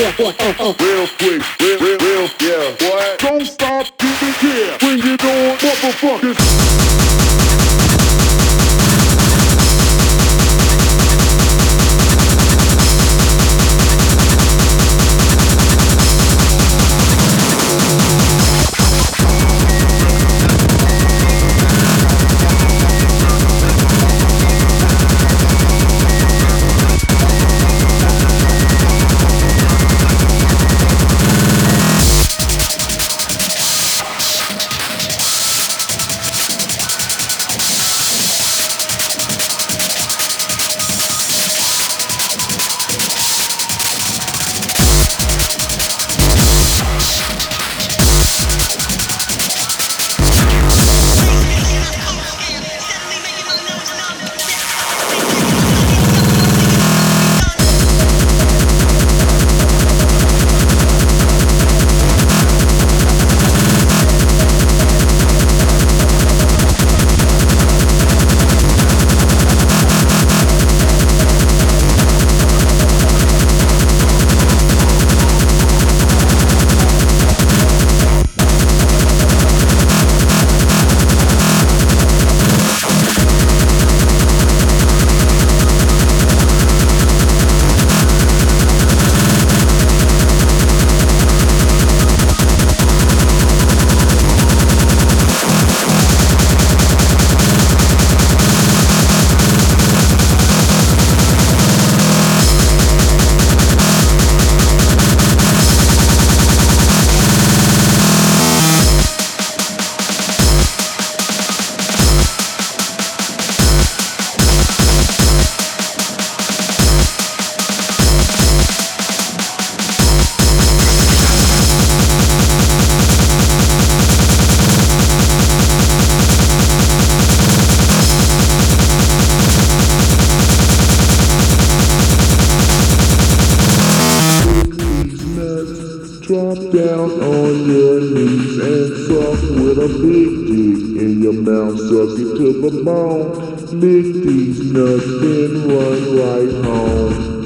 Real quick, real, real, real, yeah. What? Don't stop, keep it here. Bring it on, motherfuckers. Drop down on your knees and suck with a big dick in your mouth. Suck it to the bone. Lick these nuts, then run right home.